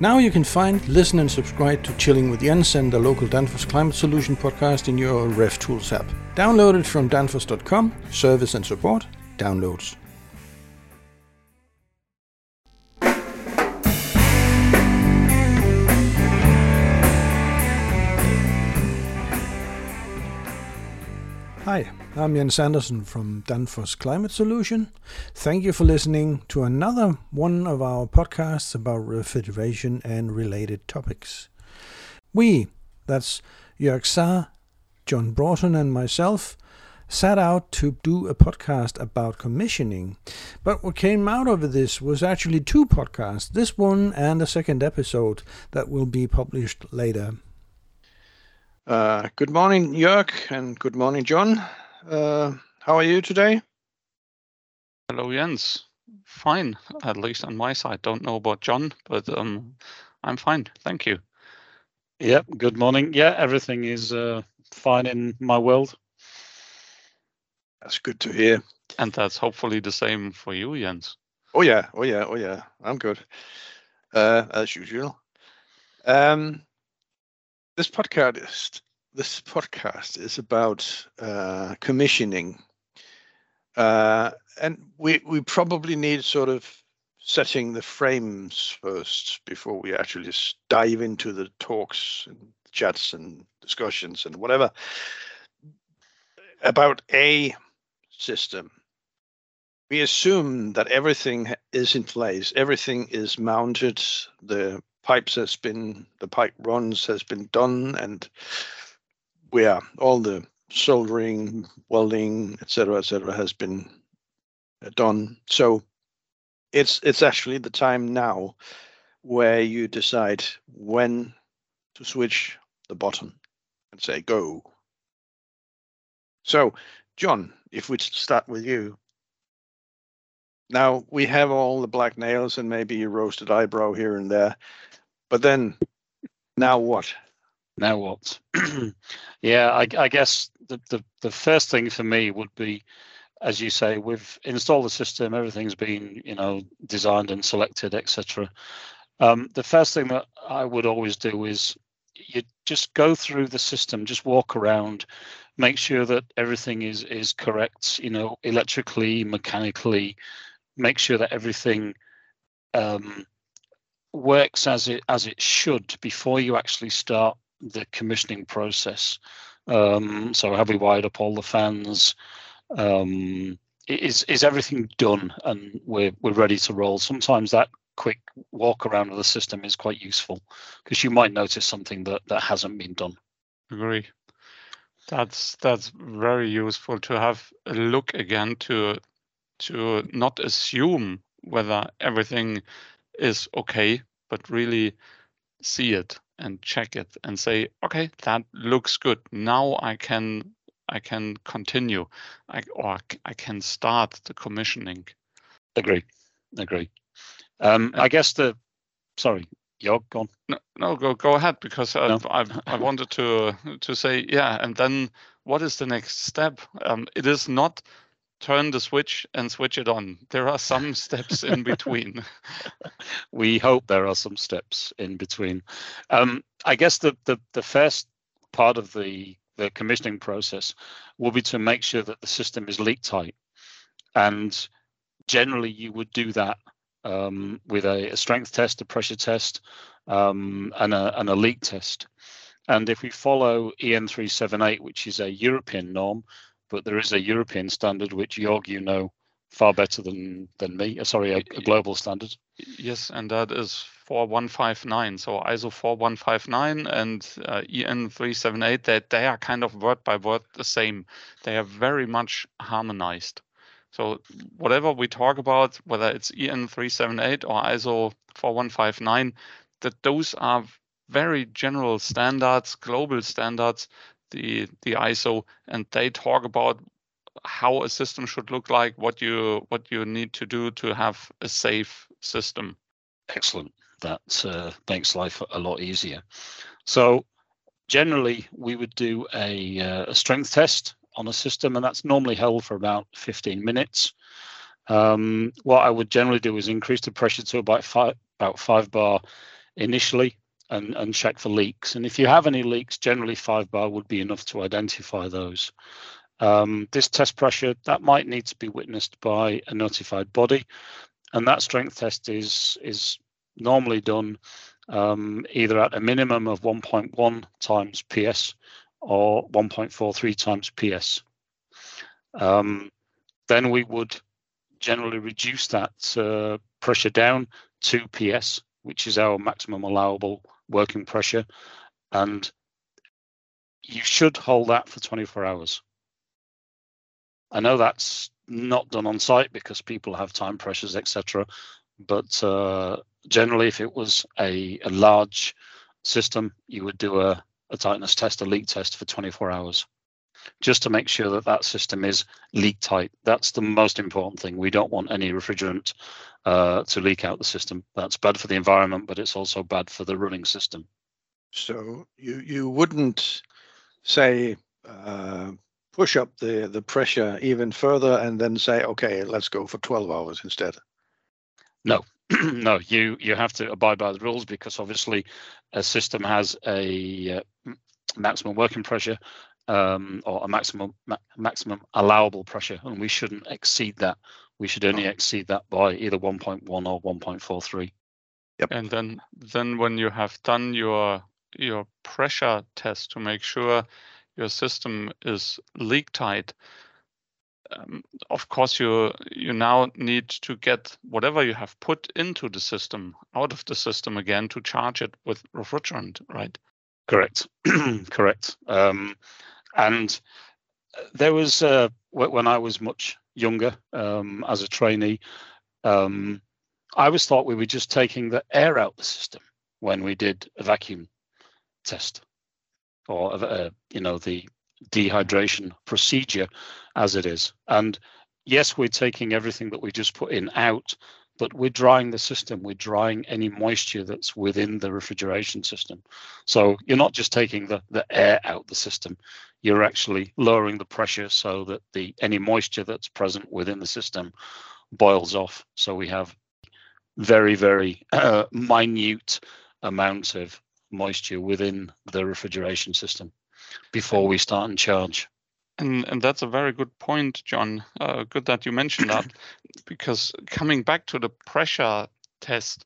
Now you can find, listen, and subscribe to Chilling with Jens and the local Danfoss Climate Solution podcast in your Ref Tools app. Download it from danfoss.com, service and support, downloads. Hi, I'm Jens Andersen from Danfoss Climate Solution. Thank you for listening to another one of our podcasts about refrigeration and related topics. We, that's Jörg Saar, John Broughton, and myself, set out to do a podcast about commissioning. But what came out of this was actually two podcasts this one and a second episode that will be published later. Uh, good morning, Jörg, and good morning, John. Uh, how are you today? Hello, Jens. Fine, at least on my side. Don't know about John, but um, I'm fine. Thank you. Yeah, good morning. Yeah, everything is uh, fine in my world. That's good to hear. And that's hopefully the same for you, Jens. Oh, yeah. Oh, yeah. Oh, yeah. I'm good. Uh, as usual. Um, this podcast this podcast is about uh, commissioning, uh, and we we probably need sort of setting the frames first before we actually dive into the talks and chats and discussions and whatever about a system. We assume that everything is in place, everything is mounted, the pipes has been the pipe runs has been done and where all the soldering, welding, etc., etc., has been uh, done. So it's it's actually the time now where you decide when to switch the button and say go. So, John, if we start with you. Now we have all the black nails and maybe a roasted eyebrow here and there, but then now what? Now what? yeah, I, I guess the, the, the first thing for me would be, as you say, we've installed the system, everything's been you know designed and selected, etc. Um, the first thing that I would always do is you just go through the system, just walk around, make sure that everything is is correct, you know, electrically, mechanically, make sure that everything um, works as it as it should before you actually start the commissioning process. Um, so have we wired up all the fans? Um, is is everything done and we're we're ready to roll? Sometimes that quick walk around of the system is quite useful because you might notice something that that hasn't been done. Agree. That's that's very useful to have a look again to to not assume whether everything is okay, but really see it and check it and say, okay, that looks good. Now I can I can continue, I, or I can start the commissioning. Agree, agree. Um, I guess the sorry, Jörg, go on. No, no, go go ahead because I no. I, I wanted to to say yeah, and then what is the next step? Um, it is not turn the switch and switch it on. There are some steps in between. we hope there are some steps in between. Um, I guess the, the, the first part of the, the commissioning process will be to make sure that the system is leak tight. And generally, you would do that um, with a, a, strength test, a pressure test, um, and, a, and a leak test. And if we follow EN 378, which is a European norm, but there is a European standard which Jörg, you know far better than than me. Uh, sorry, a, a, global standard. Yes, and that is 4159. So ISO 4159 and uh, EN 378. That they, they are kind of word by word the same. They are very much harmonized. So whatever we talk about, whether it's EN 378 or ISO 4159, that those are very general standards, global standards the the ISO, and they talk about how a system should look like, what you what you need to do to have a safe system. Excellent. That uh, makes life a lot easier. So generally, we would do a, uh, a strength test on a system, and that's normally held for about 15 minutes. Um, what I would generally do is increase the pressure to about five, about five bar initially and, and check for leaks. And if you have any leaks, generally five bar would be enough to identify those. Um, this test pressure that might need to be witnessed by a notified body, and that strength test is is normally done um, either at a minimum of 1.1 times PS or 1.43 times PS. Um, then we would generally reduce that uh, pressure down to PS, which is our maximum allowable working pressure, and you should hold that for 24 hours. I know that's not done on site because people have time pressures, etc. But uh, generally, if it was a, a large system, you would do a, a tightness test, a leak test for 24 hours, just to make sure that that system is leak tight. That's the most important thing. We don't want any refrigerant uh, to leak out the system. That's bad for the environment, but it's also bad for the running system. So you you wouldn't say uh, push up the the pressure even further and then say, okay, let's go for 12 hours instead. No, no, you you have to abide by the rules because obviously a system has a uh, maximum working pressure um, or a maximum ma maximum allowable pressure, and we shouldn't exceed that. We should only oh. exceed that by either 1.1 or 1.43. Yep. And then then when you have done your your pressure test to make sure your system is leak tight, um, of course you you now need to get whatever you have put into the system out of the system again to charge it with refrigerant, right? Correct, correct. Um, and there was uh, when I was much younger um, as a trainee, um, I always thought we were just taking the air out the system when we did a vacuum test or uh, you know the dehydration procedure as it is. And yes, we're taking everything that we just put in out, but we're drying the system. We're drying any moisture that's within the refrigeration system. So you're not just taking the, the air out the system, you're actually lowering the pressure so that the any moisture that's present within the system boils off. So we have very, very uh, minute amount of moisture within the refrigeration system before we start and charge. And, and that's a very good point, John. Uh, good that you mentioned that, because coming back to the pressure test,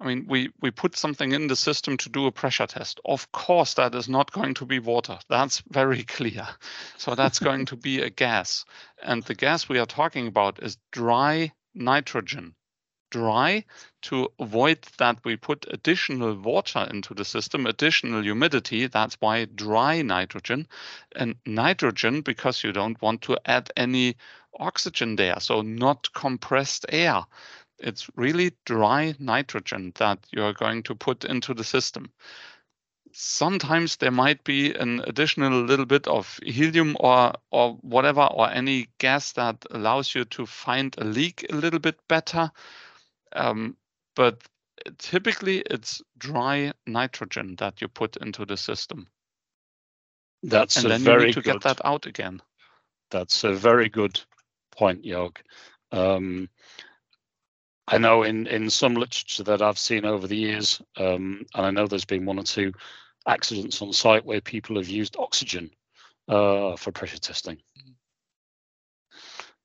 I mean, we, we put something in the system to do a pressure test. Of course, that is not going to be water. That's very clear. So that's going to be a gas. And the gas we are talking about is dry nitrogen dry to avoid that we put additional water into the system, additional humidity. That's why dry nitrogen and nitrogen because you don't want to add any oxygen there. So not compressed air. It's really dry nitrogen that you're going to put into the system. Sometimes there might be an additional little bit of helium or or whatever or any gas that allows you to find a leak a little bit better um, but typically it's dry nitrogen that you put into the system. That's and a then very you need to good, get that out again. That's a very good point, Jörg. Um, I know in, in some literature that I've seen over the years, um, and I know there's been one or two accidents on site where people have used oxygen uh, for pressure testing, mm.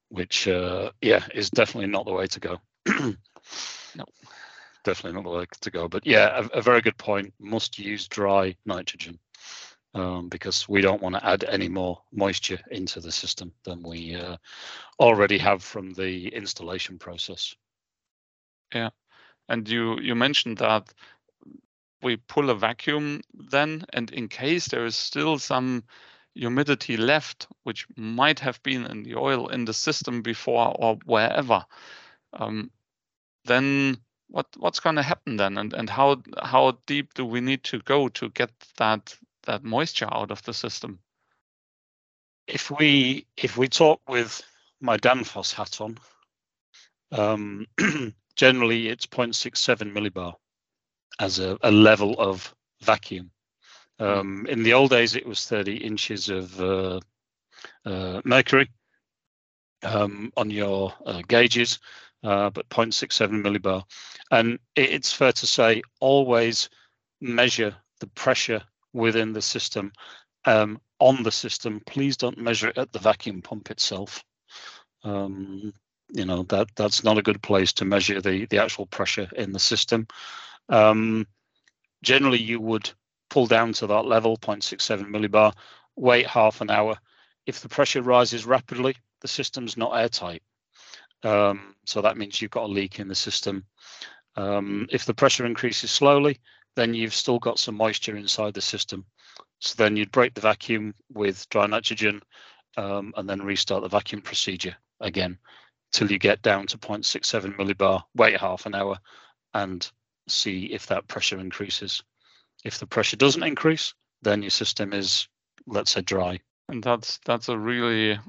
which, uh, yeah, is definitely not the way to go. no, definitely not the way to go. But yeah, a, a very good point. Must use dry nitrogen um, because we don't want to add any more moisture into the system than we uh, already have from the installation process. Yeah, and you you mentioned that we pull a vacuum then, and in case there is still some humidity left, which might have been in the oil in the system before or wherever, um, then what what's going to happen then, and and how how deep do we need to go to get that that moisture out of the system? If we if we talk with my Danfoss hat on, um, generally it's 0.67 millibar as a, a level of vacuum. Um, in the old days, it was 30 inches of uh, uh, mercury um, on your uh, gauges. Uh, but 0.67 millibar. And it's fair to say always measure the pressure within the system um, on the system. Please don't measure it at the vacuum pump itself. Um, you know that that's not a good place to measure the the actual pressure in the system. Um, generally, you would pull down to that level, 0.67 millibar, wait half an hour. If the pressure rises rapidly, the system's not airtight. Um, so that means you've got a leak in the system. Um, if the pressure increases slowly, then you've still got some moisture inside the system. So then you'd break the vacuum with dry nitrogen um, and then restart the vacuum procedure again till you get down to 0.67 millibar, wait half an hour and see if that pressure increases. If the pressure doesn't increase, then your system is, let's say, dry. And that's that's a really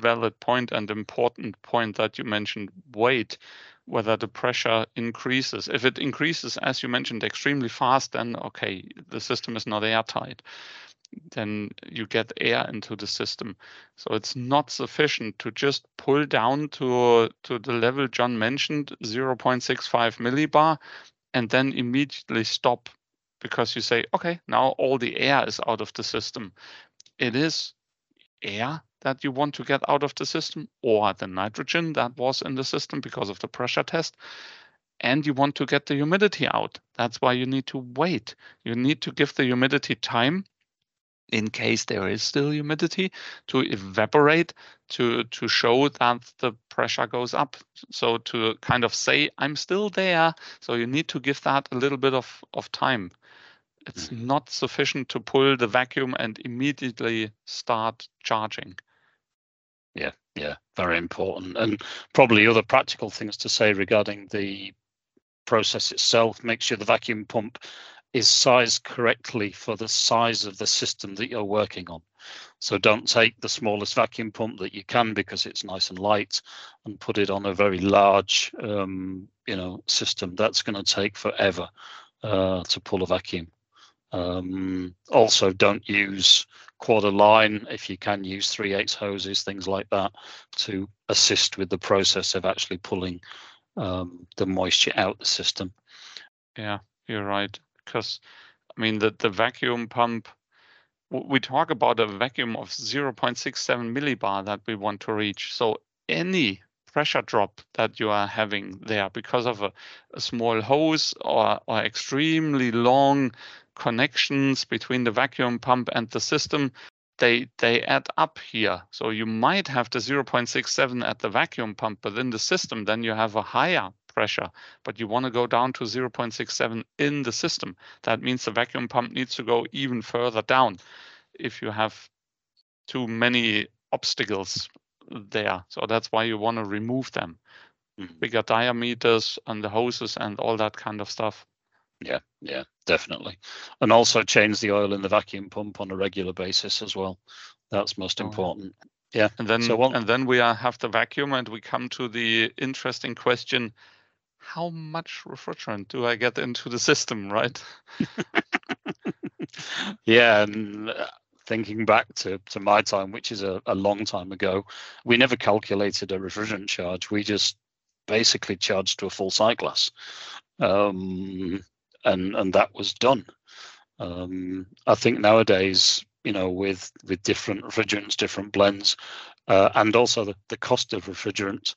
valid point and important point that you mentioned. Wait, whether the pressure increases. If it increases, as you mentioned, extremely fast, then okay, the system is not airtight. Then you get air into the system. So it's not sufficient to just pull down to, to the level John mentioned, 0.65 millibar, and then immediately stop because you say, okay, now all the air is out of the system. It is air that you want to get out of the system or the nitrogen that was in the system because of the pressure test. And you want to get the humidity out. That's why you need to wait. You need to give the humidity time in case there is still humidity to evaporate to to show that the pressure goes up so to kind of say i'm still there so you need to give that a little bit of of time it's mm-hmm. not sufficient to pull the vacuum and immediately start charging yeah, yeah, very important. And probably other practical things to say regarding the process itself. Make sure the vacuum pump is sized correctly for the size of the system that you're working on. So don't take the smallest vacuum pump that you can because it's nice and light and put it on a very large, um, you know, system. That's going to take forever uh, to pull a vacuum. Um, also, don't use quarter line if you can use 3 8 hoses, things like that, to assist with the process of actually pulling um, the moisture out the system. Yeah, you're right. Because I mean, the, the vacuum pump, we talk about a vacuum of 0.67 millibar that we want to reach. So any pressure drop that you are having there because of a, a small hose or, or extremely long connections between the vacuum pump and the system, they they add up here. So you might have the 0.67 at the vacuum pump, but in the system, then you have a higher pressure, but you want to go down to 0.67 in the system. That means the vacuum pump needs to go even further down if you have too many obstacles there. So that's why you want to remove them. Mm-hmm. Bigger diameters on the hoses and all that kind of stuff. Yeah, yeah, definitely. And also change the oil in the vacuum pump on a regular basis as well. That's most oh, important. Yeah. And then so one, and then we are, have the vacuum and we come to the interesting question how much refrigerant do I get into the system, right? yeah, and uh, thinking back to, to my time, which is a, a long time ago, we never calculated a refrigerant charge. We just basically charged to a full sight glass. Um, and and that was done. Um, I think nowadays, you know, with with different refrigerants, different blends, uh, and also the, the cost of refrigerant,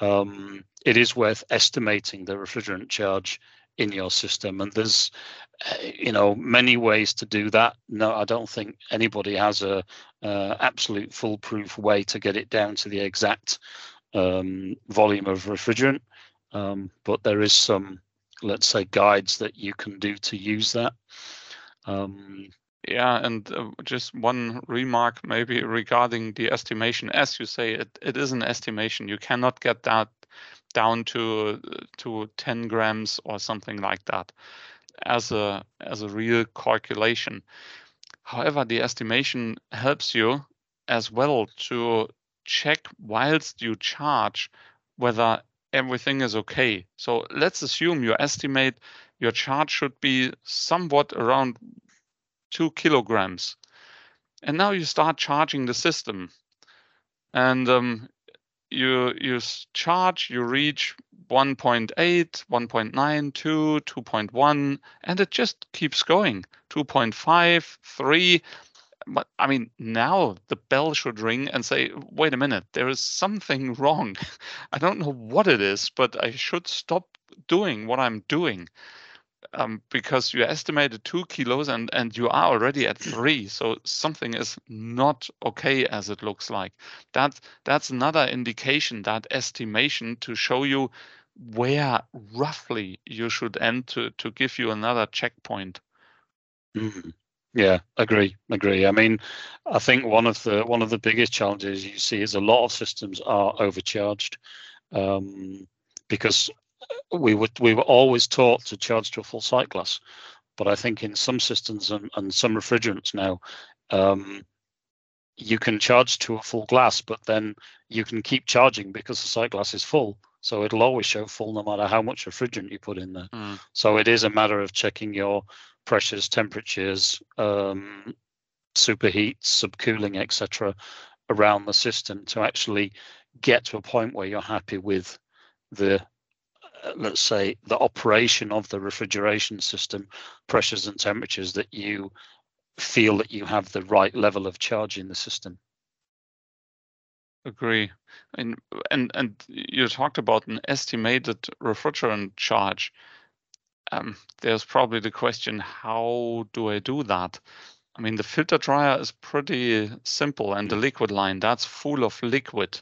um, it is worth estimating the refrigerant charge in your system. And there's, uh, you know, many ways to do that. No, I don't think anybody has a uh, absolute foolproof way to get it down to the exact um, volume of refrigerant. Um, but there is some let's say guides that you can do to use that um, yeah and uh, just one remark maybe regarding the estimation as you say it, it is an estimation you cannot get that down to to 10 grams or something like that as a as a real calculation however the estimation helps you as well to check whilst you charge whether everything is okay. So let's assume you estimate your charge should be somewhat around two kilograms. And now you start charging the system. And um, you you charge, you reach 1.8, 1.9, 2, 2.1, and it just keeps going. 2.5, 3. But I mean, now the bell should ring and say, wait a minute, there is something wrong. I don't know what it is, but I should stop doing what I'm doing um, because you estimated two kilos and, and you are already at three. So something is not okay as it looks like. That, that's another indication, that estimation to show you where roughly you should end to, to give you another checkpoint. Mm-hmm. Yeah, agree, agree. I mean, I think one of the one of the biggest challenges you see is a lot of systems are overcharged um, because we would we were always taught to charge to a full sight glass, but I think in some systems and, and some refrigerants now, um, you can charge to a full glass, but then you can keep charging because the sight glass is full. So it'll always show full no matter how much refrigerant you put in there. Mm. So it is a matter of checking your pressures, temperatures, um, superheat, subcooling, etc., around the system to actually get to a point where you're happy with the let's say the operation of the refrigeration system pressures and temperatures that you feel that you have the right level of charge in the system. Agree. And and and you talked about an estimated refrigerant charge. Um, there's probably the question how do i do that? I mean the filter dryer is pretty simple and the liquid line. That's full of liquid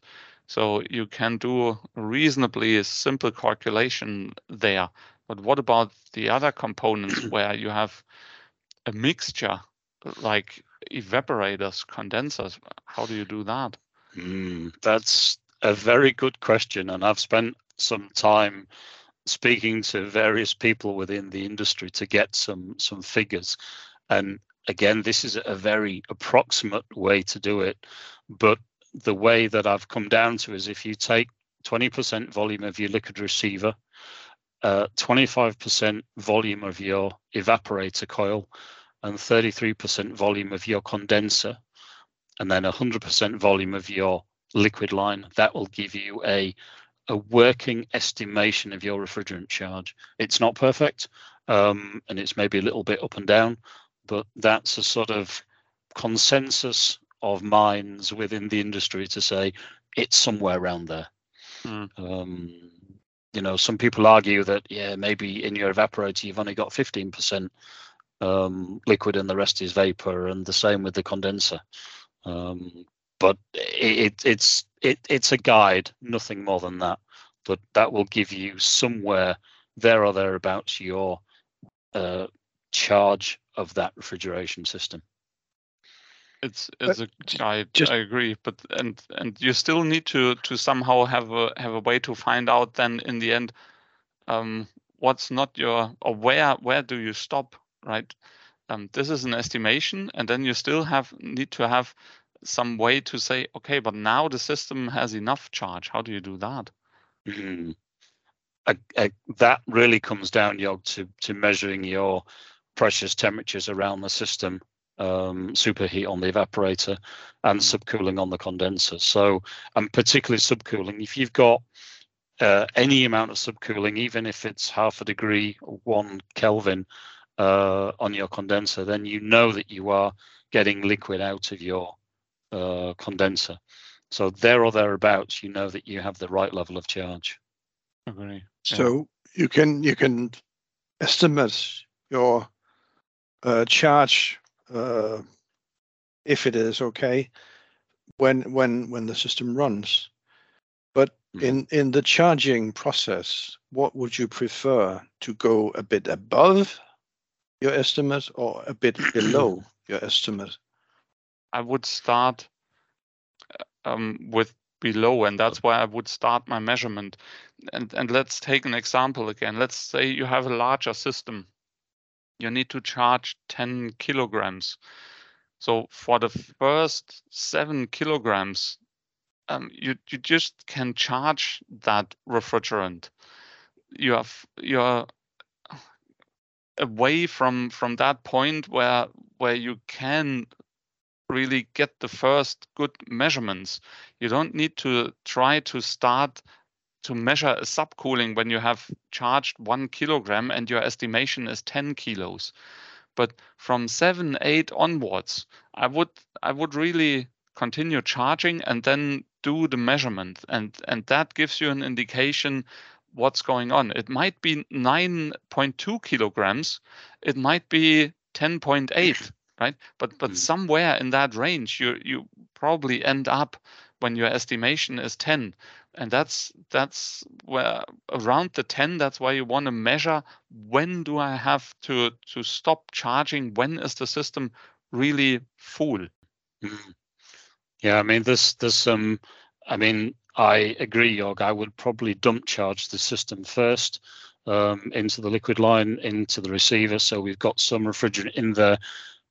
so you can do a reasonably simple calculation there. But what about the other components where you have a mixture like evaporators, condensers? How do you do that? Mm, that's a very good question. And I've spent some time speaking to various people within the industry to get some some figures. And again, this is a very approximate way to do it. But the way that I've come down to is if you take 20% volume of your liquid receiver, uh, 25% volume of your evaporator coil, and 33% volume of your condenser, and then 100% volume of your liquid line, that will give you a a working estimation of your refrigerant charge. It's not perfect, um, and it's maybe a little bit up and down, but that's a sort of consensus of minds within the industry to say it's somewhere around there. Mm. Um, you know, some people argue that yeah, maybe in your evaporator you've only got 15% um, liquid and the rest is vapor, and the same with the condenser. Um, but it, it's it, it's a guide, nothing more than that. But that will give you somewhere there or thereabouts your uh, charge of that refrigeration system. It's it's a I just, I agree, but and and you still need to to somehow have a have a way to find out then in the end, um, what's not your or where where do you stop, right? Um, this is an estimation, and then you still have need to have some way to say, okay, but now the system has enough charge. How do you do that? Mm-hmm. I, I, that really comes down, Jörg, to to measuring your precious temperatures around the system um, superheat on the evaporator and mm. subcooling on the condenser. So, and particularly subcooling, if you've got uh, any amount of subcooling, even if it's half a degree, one Kelvin uh, on your condenser, then you know that you are getting liquid out of your uh, condenser. So there or thereabouts, you know that you have the right level of charge. Okay. So you can you can estimate your uh, charge uh, if it is okay when when when the system runs. But mm-hmm. in in the charging process, what would you prefer to go a bit above your estimate or a bit below your estimate? I would start um, with below, and that's why I would start my measurement. And and let's take an example again. Let's say you have a larger system you need to charge 10 kilograms. So for the first seven kilograms, um, you you just can charge that refrigerant. You have you're away from from that point where where you can really get the first good measurements. You don't need to try to start to measure a subcooling when you have charged one kilogram and your estimation is 10 kilos. But from seven, eight onwards, I would I would really continue charging and then do the measurement and and that gives you an indication what's going on. It might be 9.2 kilograms, it might be 10.8, right? But but mm. somewhere in that range, you you probably end up when your estimation is 10, and that's that's where around the 10. That's why you want to measure when do I have to to stop charging? When is the system really full? Mm. Yeah, I mean, this there's some. I mean, I agree, Jörg. I would probably dump charge the system first um, into the liquid line, into the receiver, so we've got some refrigerant in there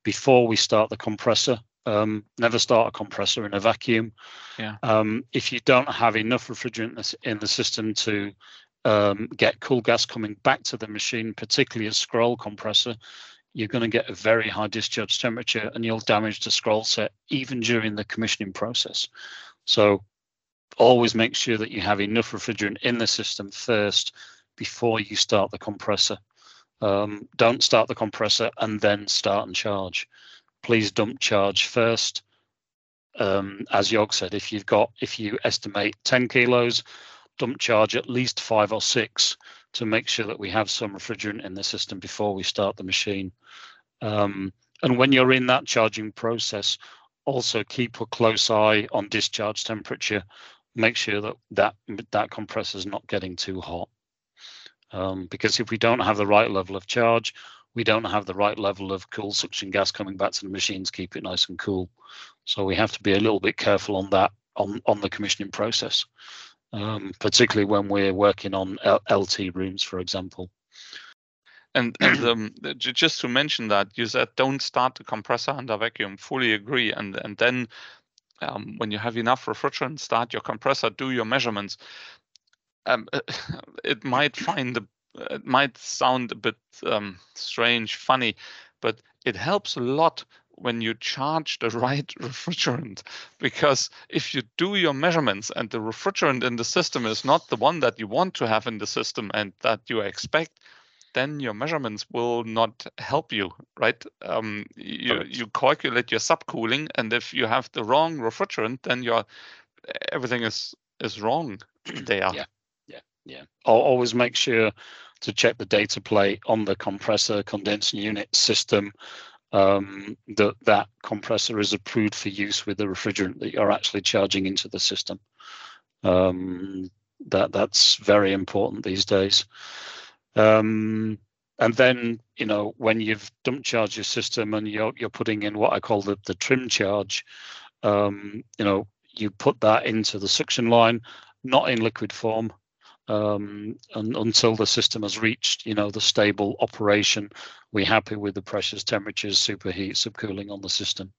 before we start the compressor. Um, never start a compressor in a vacuum. Yeah. Um, if you don't have enough refrigerant in the system to um, get cool gas coming back to the machine, particularly a scroll compressor, you're going to get a very high discharge temperature and you'll damage the scroll set even during the commissioning process. So always make sure that you have enough refrigerant in the system first before you start the compressor. Um, don't start the compressor and then start and charge. Please dump charge first. Um, as Jörg said, if you've got, if you estimate 10 kilos, dump charge at least five or six to make sure that we have some refrigerant in the system before we start the machine. Um, and when you're in that charging process, also keep a close eye on discharge temperature. Make sure that that, that compressor is not getting too hot. Um, because if we don't have the right level of charge, we don't have the right level of cool suction gas coming back to the machines, keep it nice and cool. So we have to be a little bit careful on that on, on the commissioning process um, particularly when we're working on L- LT rooms, for example. And, and um, just to mention that you said don't start the compressor under vacuum. Fully agree. And and then um, when you have enough refrigerant, start your compressor, do your measurements. Um, it might find a, it might sound a bit um, strange, funny, but it helps a lot when you charge the right refrigerant because if you do your measurements and the refrigerant in the system is not the one that you want to have in the system and that you expect then your measurements will not help you right? Um, you, you calculate your subcooling and if you have the wrong refrigerant then your everything is is wrong there. Yeah yeah I'll always make sure to check the data plate on the compressor condensing unit system um, that that compressor is approved for use with the refrigerant that you're actually charging into the system. Um, that that's very important these days. Um, and then you know when you've dump charged your system and you're you're putting in what I call the the trim charge, um, you know you put that into the suction line, not in liquid form, um, and until the system has reached, you know, the stable operation, we're happy with the pressures, temperatures, superheat, subcooling on the system.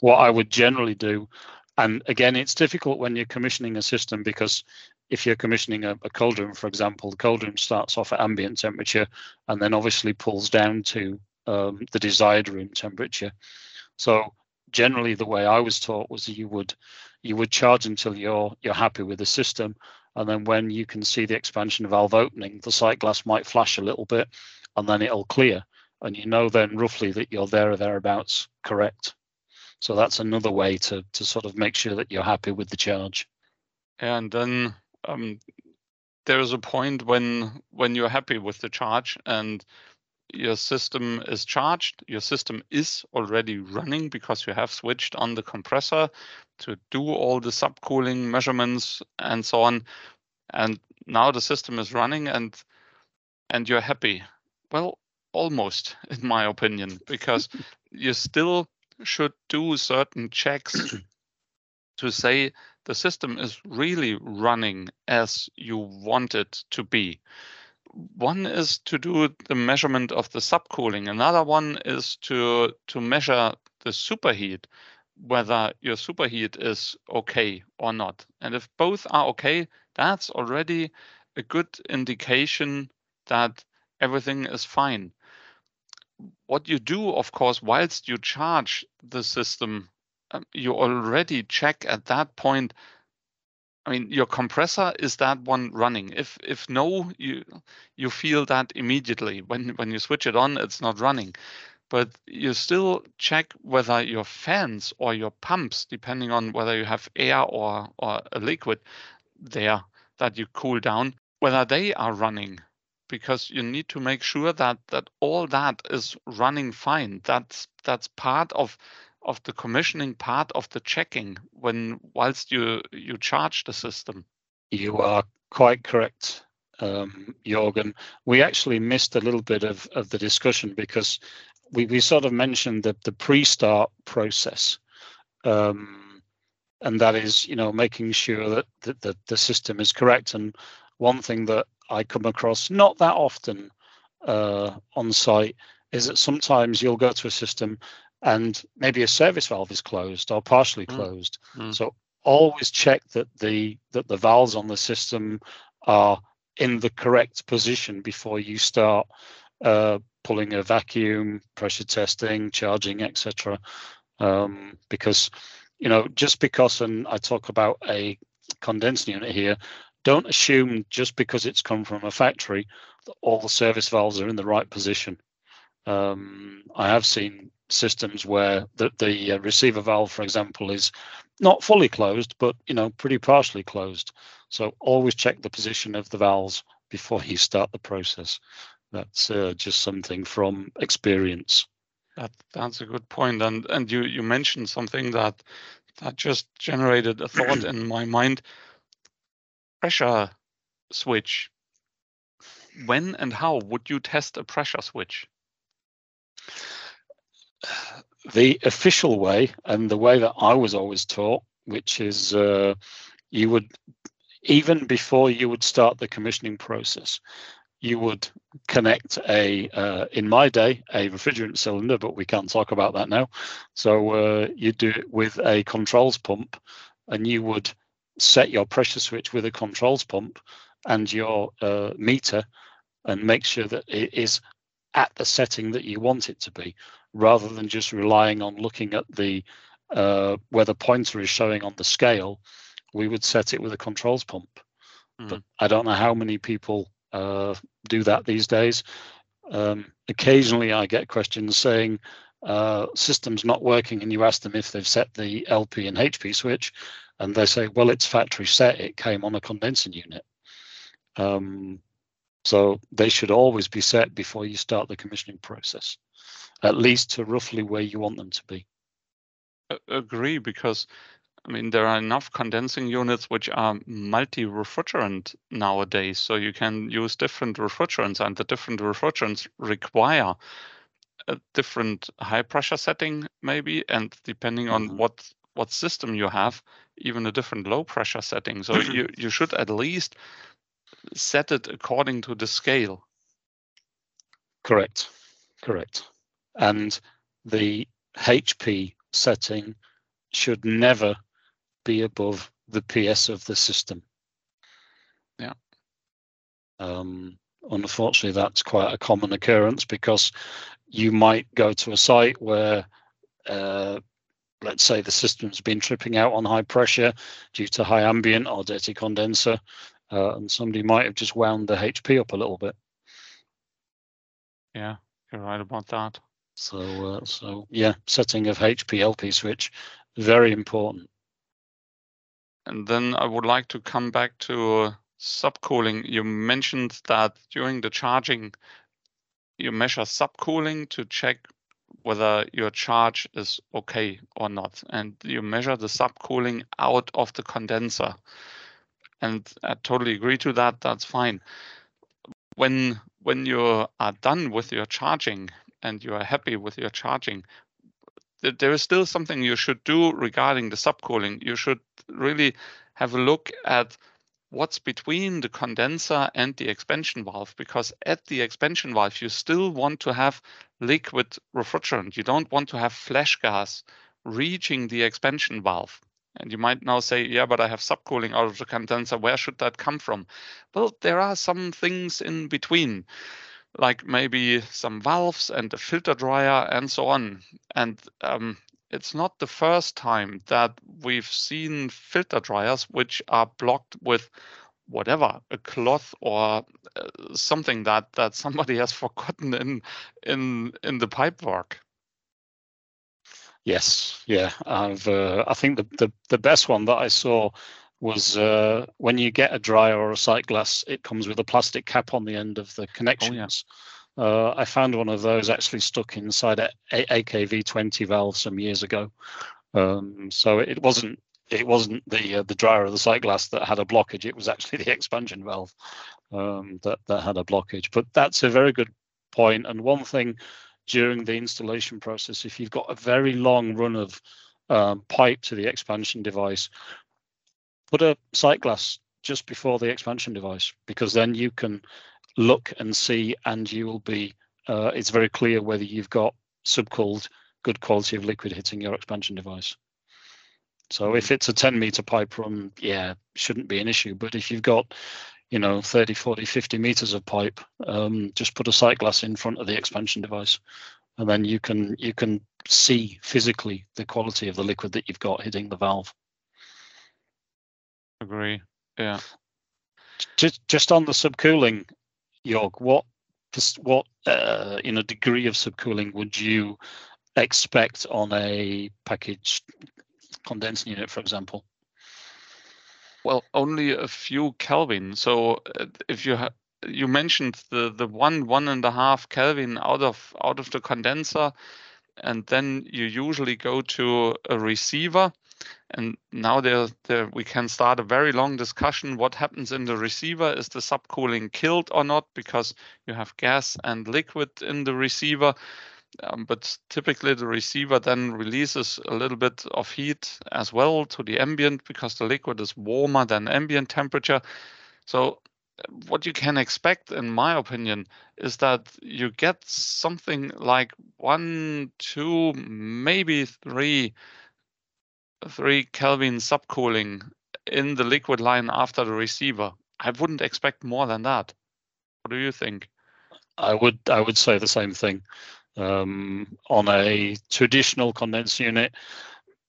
What I would generally do, and again, it's difficult when you're commissioning a system because if you're commissioning a, a cold room, for example, the cold room starts off at ambient temperature and then obviously pulls down to um, the desired room temperature. So generally, the way I was taught was you would you would charge until you're you're happy with the system and then when you can see the expansion valve opening, the sight glass might flash a little bit and then it'll clear. And you know then roughly that you're there or thereabouts correct. So that's another way to, to sort of make sure that you're happy with the charge. And then um, there is a point when when you're happy with the charge and your system is charged, your system is already running because you have switched on the compressor to do all the subcooling measurements and so on. And now the system is running and and you're happy. Well, almost in my opinion, because you still should do certain checks to say the system is really running as you want it to be. One is to do the measurement of the subcooling. Another one is to to measure the superheat, whether your superheat is okay or not. And if both are okay, that's already a good indication that everything is fine. What you do, of course, whilst you charge the system um, you already check at that point I mean, your compressor is that one running. If if no, you you feel that immediately when when you switch it on, it's not running. But you still check whether your fans or your pumps, depending on whether you have air or or a liquid there that you cool down, whether they are running, because you need to make sure that that all that is running fine. That's that's part of of the commissioning part of the checking when whilst you you charge the system. You are quite correct, um, Jorgen. We actually missed a little bit of, of the discussion because we, we sort of mentioned the, the pre-start process. Um, and that is, you know, making sure that, that, that the system is correct. And one thing that I come across not that often uh, on site is that sometimes you'll go to a system and maybe a service valve is closed or partially mm. closed. Mm. So always check that the that the valves on the system are in the correct position before you start uh, pulling a vacuum, pressure testing, charging, etc. Um, because you know just because and I talk about a condensing unit here, don't assume just because it's come from a factory that all the service valves are in the right position. Um, I have seen systems where the, the uh, receiver valve, for example, is not fully closed, but you know pretty partially closed. So always check the position of the valves before you start the process. That's uh, just something from experience. That that's a good point, and and you you mentioned something that that just generated a thought in my mind. Pressure switch. When and how would you test a pressure switch? the official way and the way that I was always taught, which is uh, you would even before you would start the commissioning process, you would connect a uh, in my day a refrigerant cylinder, but we can't talk about that now. So uh, you do it with a controls pump, and you would set your pressure switch with a controls pump and your uh, meter, and make sure that it is at the setting that you want it to be rather than just relying on looking at the uh, where the pointer is showing on the scale, we would set it with a controls pump. Mm. But I don't know how many people uh, do that these days. Um, occasionally, I get questions saying uh, system's not working, and you ask them if they've set the LP and HP switch, and they say, "Well, it's factory set. It came on a condensing unit." Um, so they should always be set before you start the commissioning process at least to roughly where you want them to be. Agree, because I mean there are enough condensing units which are multi-refrigerant nowadays, so you can use different refrigerants, and the different refrigerants require a different high pressure setting, maybe, and depending on mm-hmm. what what system you have, even a different low pressure setting. So you you should at least set it according to the scale. Correct. Correct and the HP setting should never be above the PS of the system. Yeah. Um, unfortunately, that's quite a common occurrence because you might go to a site where, uh, let's say, the system's been tripping out on high pressure due to high ambient or dirty condenser, uh, and somebody might have just wound the HP up a little bit. Yeah, you're right about that. So, uh, so yeah, setting of HPLP switch, very important. And then I would like to come back to subcooling. You mentioned that during the charging, you measure subcooling to check whether your charge is okay or not. And you measure the subcooling out of the condenser. And I totally agree to that. That's fine. When when you are done with your charging, and you are happy with your charging, there is still something you should do regarding the subcooling. You should really have a look at what's between the condenser and the expansion valve because at the expansion valve you still want to have liquid refrigerant. You don't want to have flash gas reaching the expansion valve. And you might now say yeah but i have subcooling out of the condenser. Where should that come from? Well there are some things in between like maybe some valves and a filter dryer and so on. And um, it's not the first time that we've seen filter dryers which are blocked with whatever a cloth or uh, something that that somebody has forgotten in in in the pipe work yes. Yeah. I've uh, i think the, the the best one that i saw was uh, when you get a dryer or a sight glass it comes with a plastic cap on the end of the connections oh, yeah uh, I found one of those actually stuck inside a AKV20 valve some years ago. Um, so it wasn't it wasn't the uh, the dryer or the sight glass that had a blockage. It was actually the expansion valve um, that that had a blockage. But that's a very good point. And one thing during the installation process, if you've got a very long run of um, pipe to the expansion device, put a sight glass just before the expansion device because then you can look and see, and you will be. Uh, it's very clear whether you've got subcooled, good quality of liquid hitting your expansion device. So if mm-hmm. it's a 10 meter pipe run, yeah, shouldn't be an issue. But if you've got, you know, 30, 40, 50 meters of pipe, um, just put a sight glass in front of the expansion device, and then you can you can see physically the quality of the liquid that you've got hitting the valve. Agree. Yeah. Just just on the subcooling, Jörg, what just what uh, in a degree of subcooling would you expect on a packaged condensing unit, for example? Well, only a few Kelvin. So uh, if you have you mentioned the the one one and a half Kelvin out of out of the condenser, and then you usually go to a receiver and now we can start a very long discussion. What happens in the receiver? Is the subcooling killed or not? Because you have gas and liquid in the receiver. Um, but typically the receiver then releases a little bit of heat as well to the ambient because the liquid is warmer than ambient temperature. So what you can expect, in my opinion, is that you get something like one, two, maybe three three Kelvin subcooling in the liquid line after the receiver. I wouldn't expect more than that. What do you think? I would I would say the same thing. Um, on a traditional condenser unit,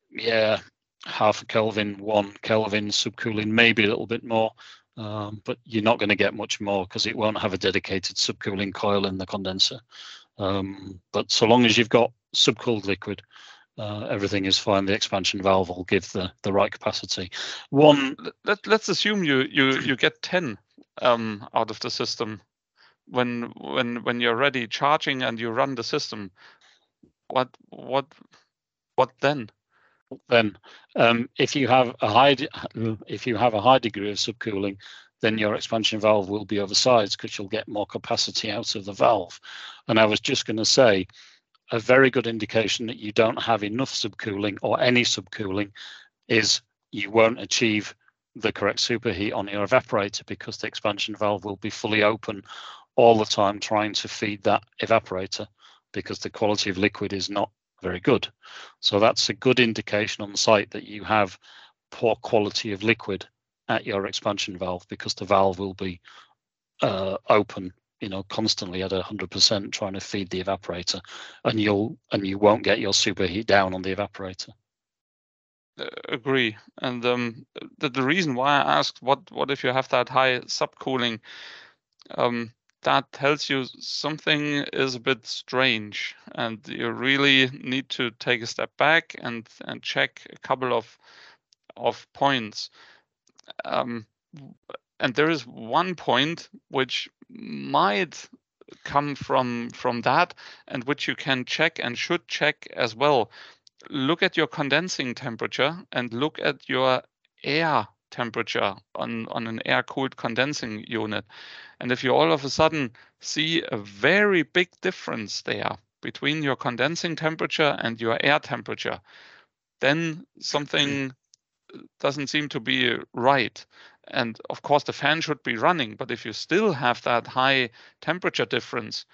yeah, half a Kelvin, one Kelvin subcooling, maybe a little bit more, um, but you're not going to get much more because it won't have a dedicated subcooling coil in the condenser. Um, but so long as you've got subcooled liquid, uh, everything is fine. The expansion valve will give the, the right capacity. One. Let, let's assume you you you get ten um, out of the system when when when you're ready charging and you run the system. What what what then? Then, um, if you have a high if you have a high degree of subcooling, then your expansion valve will be oversized because you'll get more capacity out of the valve. And I was just going to say, a very good indication that you don't have enough subcooling or any subcooling is you won't achieve the correct superheat on your evaporator because the expansion valve will be fully open all the time trying to feed that evaporator because the quality of liquid is not very good. So that's a good indication on the site that you have poor quality of liquid at your expansion valve because the valve will be uh, open you know constantly at 100% trying to feed the evaporator and you'll and you won't get your superheat down on the evaporator. Uh, agree. And um, the, the reason why i asked what what if you have that high subcooling um, that tells you something is a bit strange and you really need to take a step back and and check a couple of of points. Um, and there is one point which might come from from that and which you can check and should check as well. Look at your condensing temperature and look at your air temperature on on an air cooled condensing unit. And if you all of a sudden see a very big difference there between your condensing temperature and your air temperature then something doesn't seem to be right and of course, the fan should be running, but if you still have that high temperature difference,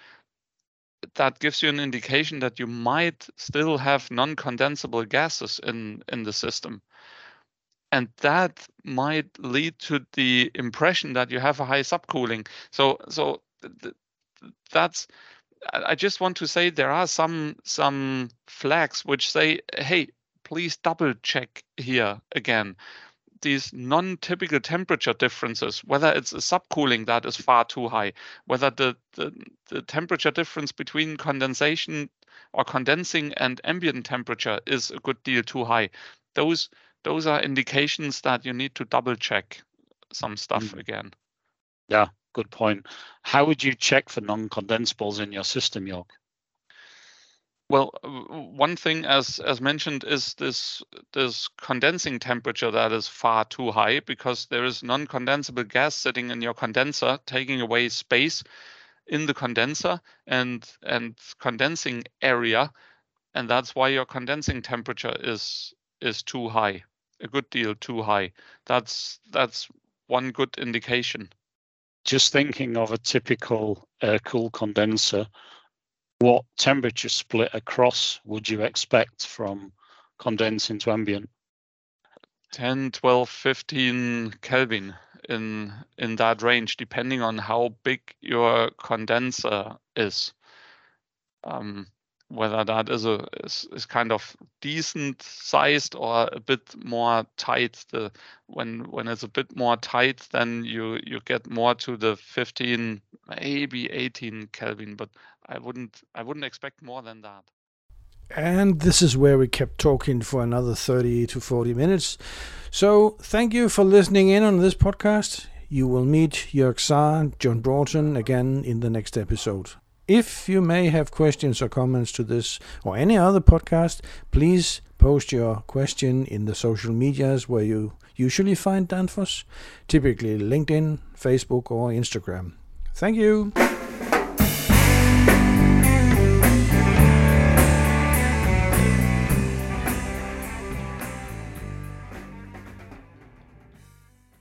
that gives you an indication that you might still have non-condensable gases in, in the system. And that might lead to the impression that you have a high subcooling. So, so th- th- that's I just want to say there are some some flags which say, hey, please double check here again these non-typical temperature differences, whether it's a subcooling that is far too high, whether the, the, the temperature difference between condensation or condensing and ambient temperature is a good deal too high. Those those are indications that you need to double check some stuff mm. again. Yeah, good point. How would you check for non-condensables in your system, Jörg? Well, uh, one thing, as as mentioned, is this this condensing temperature that is far too high because there is non-condensable gas sitting in your condenser, taking away space in the condenser and and condensing area, and that's why your condensing temperature is is too high, a good deal too high. That's that's one good indication. Just thinking of a typical air cool condenser what temperature split across would you expect from condensing to ambient? 10, 12, 15 Kelvin in in that range, depending on how big your condenser is. Um, whether that is a is, is kind of decent sized or a bit more tight. The when when it's a bit more tight, then you you get more to the 15, maybe 18 Kelvin, but I wouldn't I wouldn't expect more than that. And this is where we kept talking for another 30 to 40 minutes. So thank you for listening in on this podcast. You will meet Jörg Saar, John Broughton again in the next episode. If you may have questions or comments to this or any other podcast, please post your question in the social medias where you usually find Danfoss, typically LinkedIn, Facebook, or Instagram. Thank you.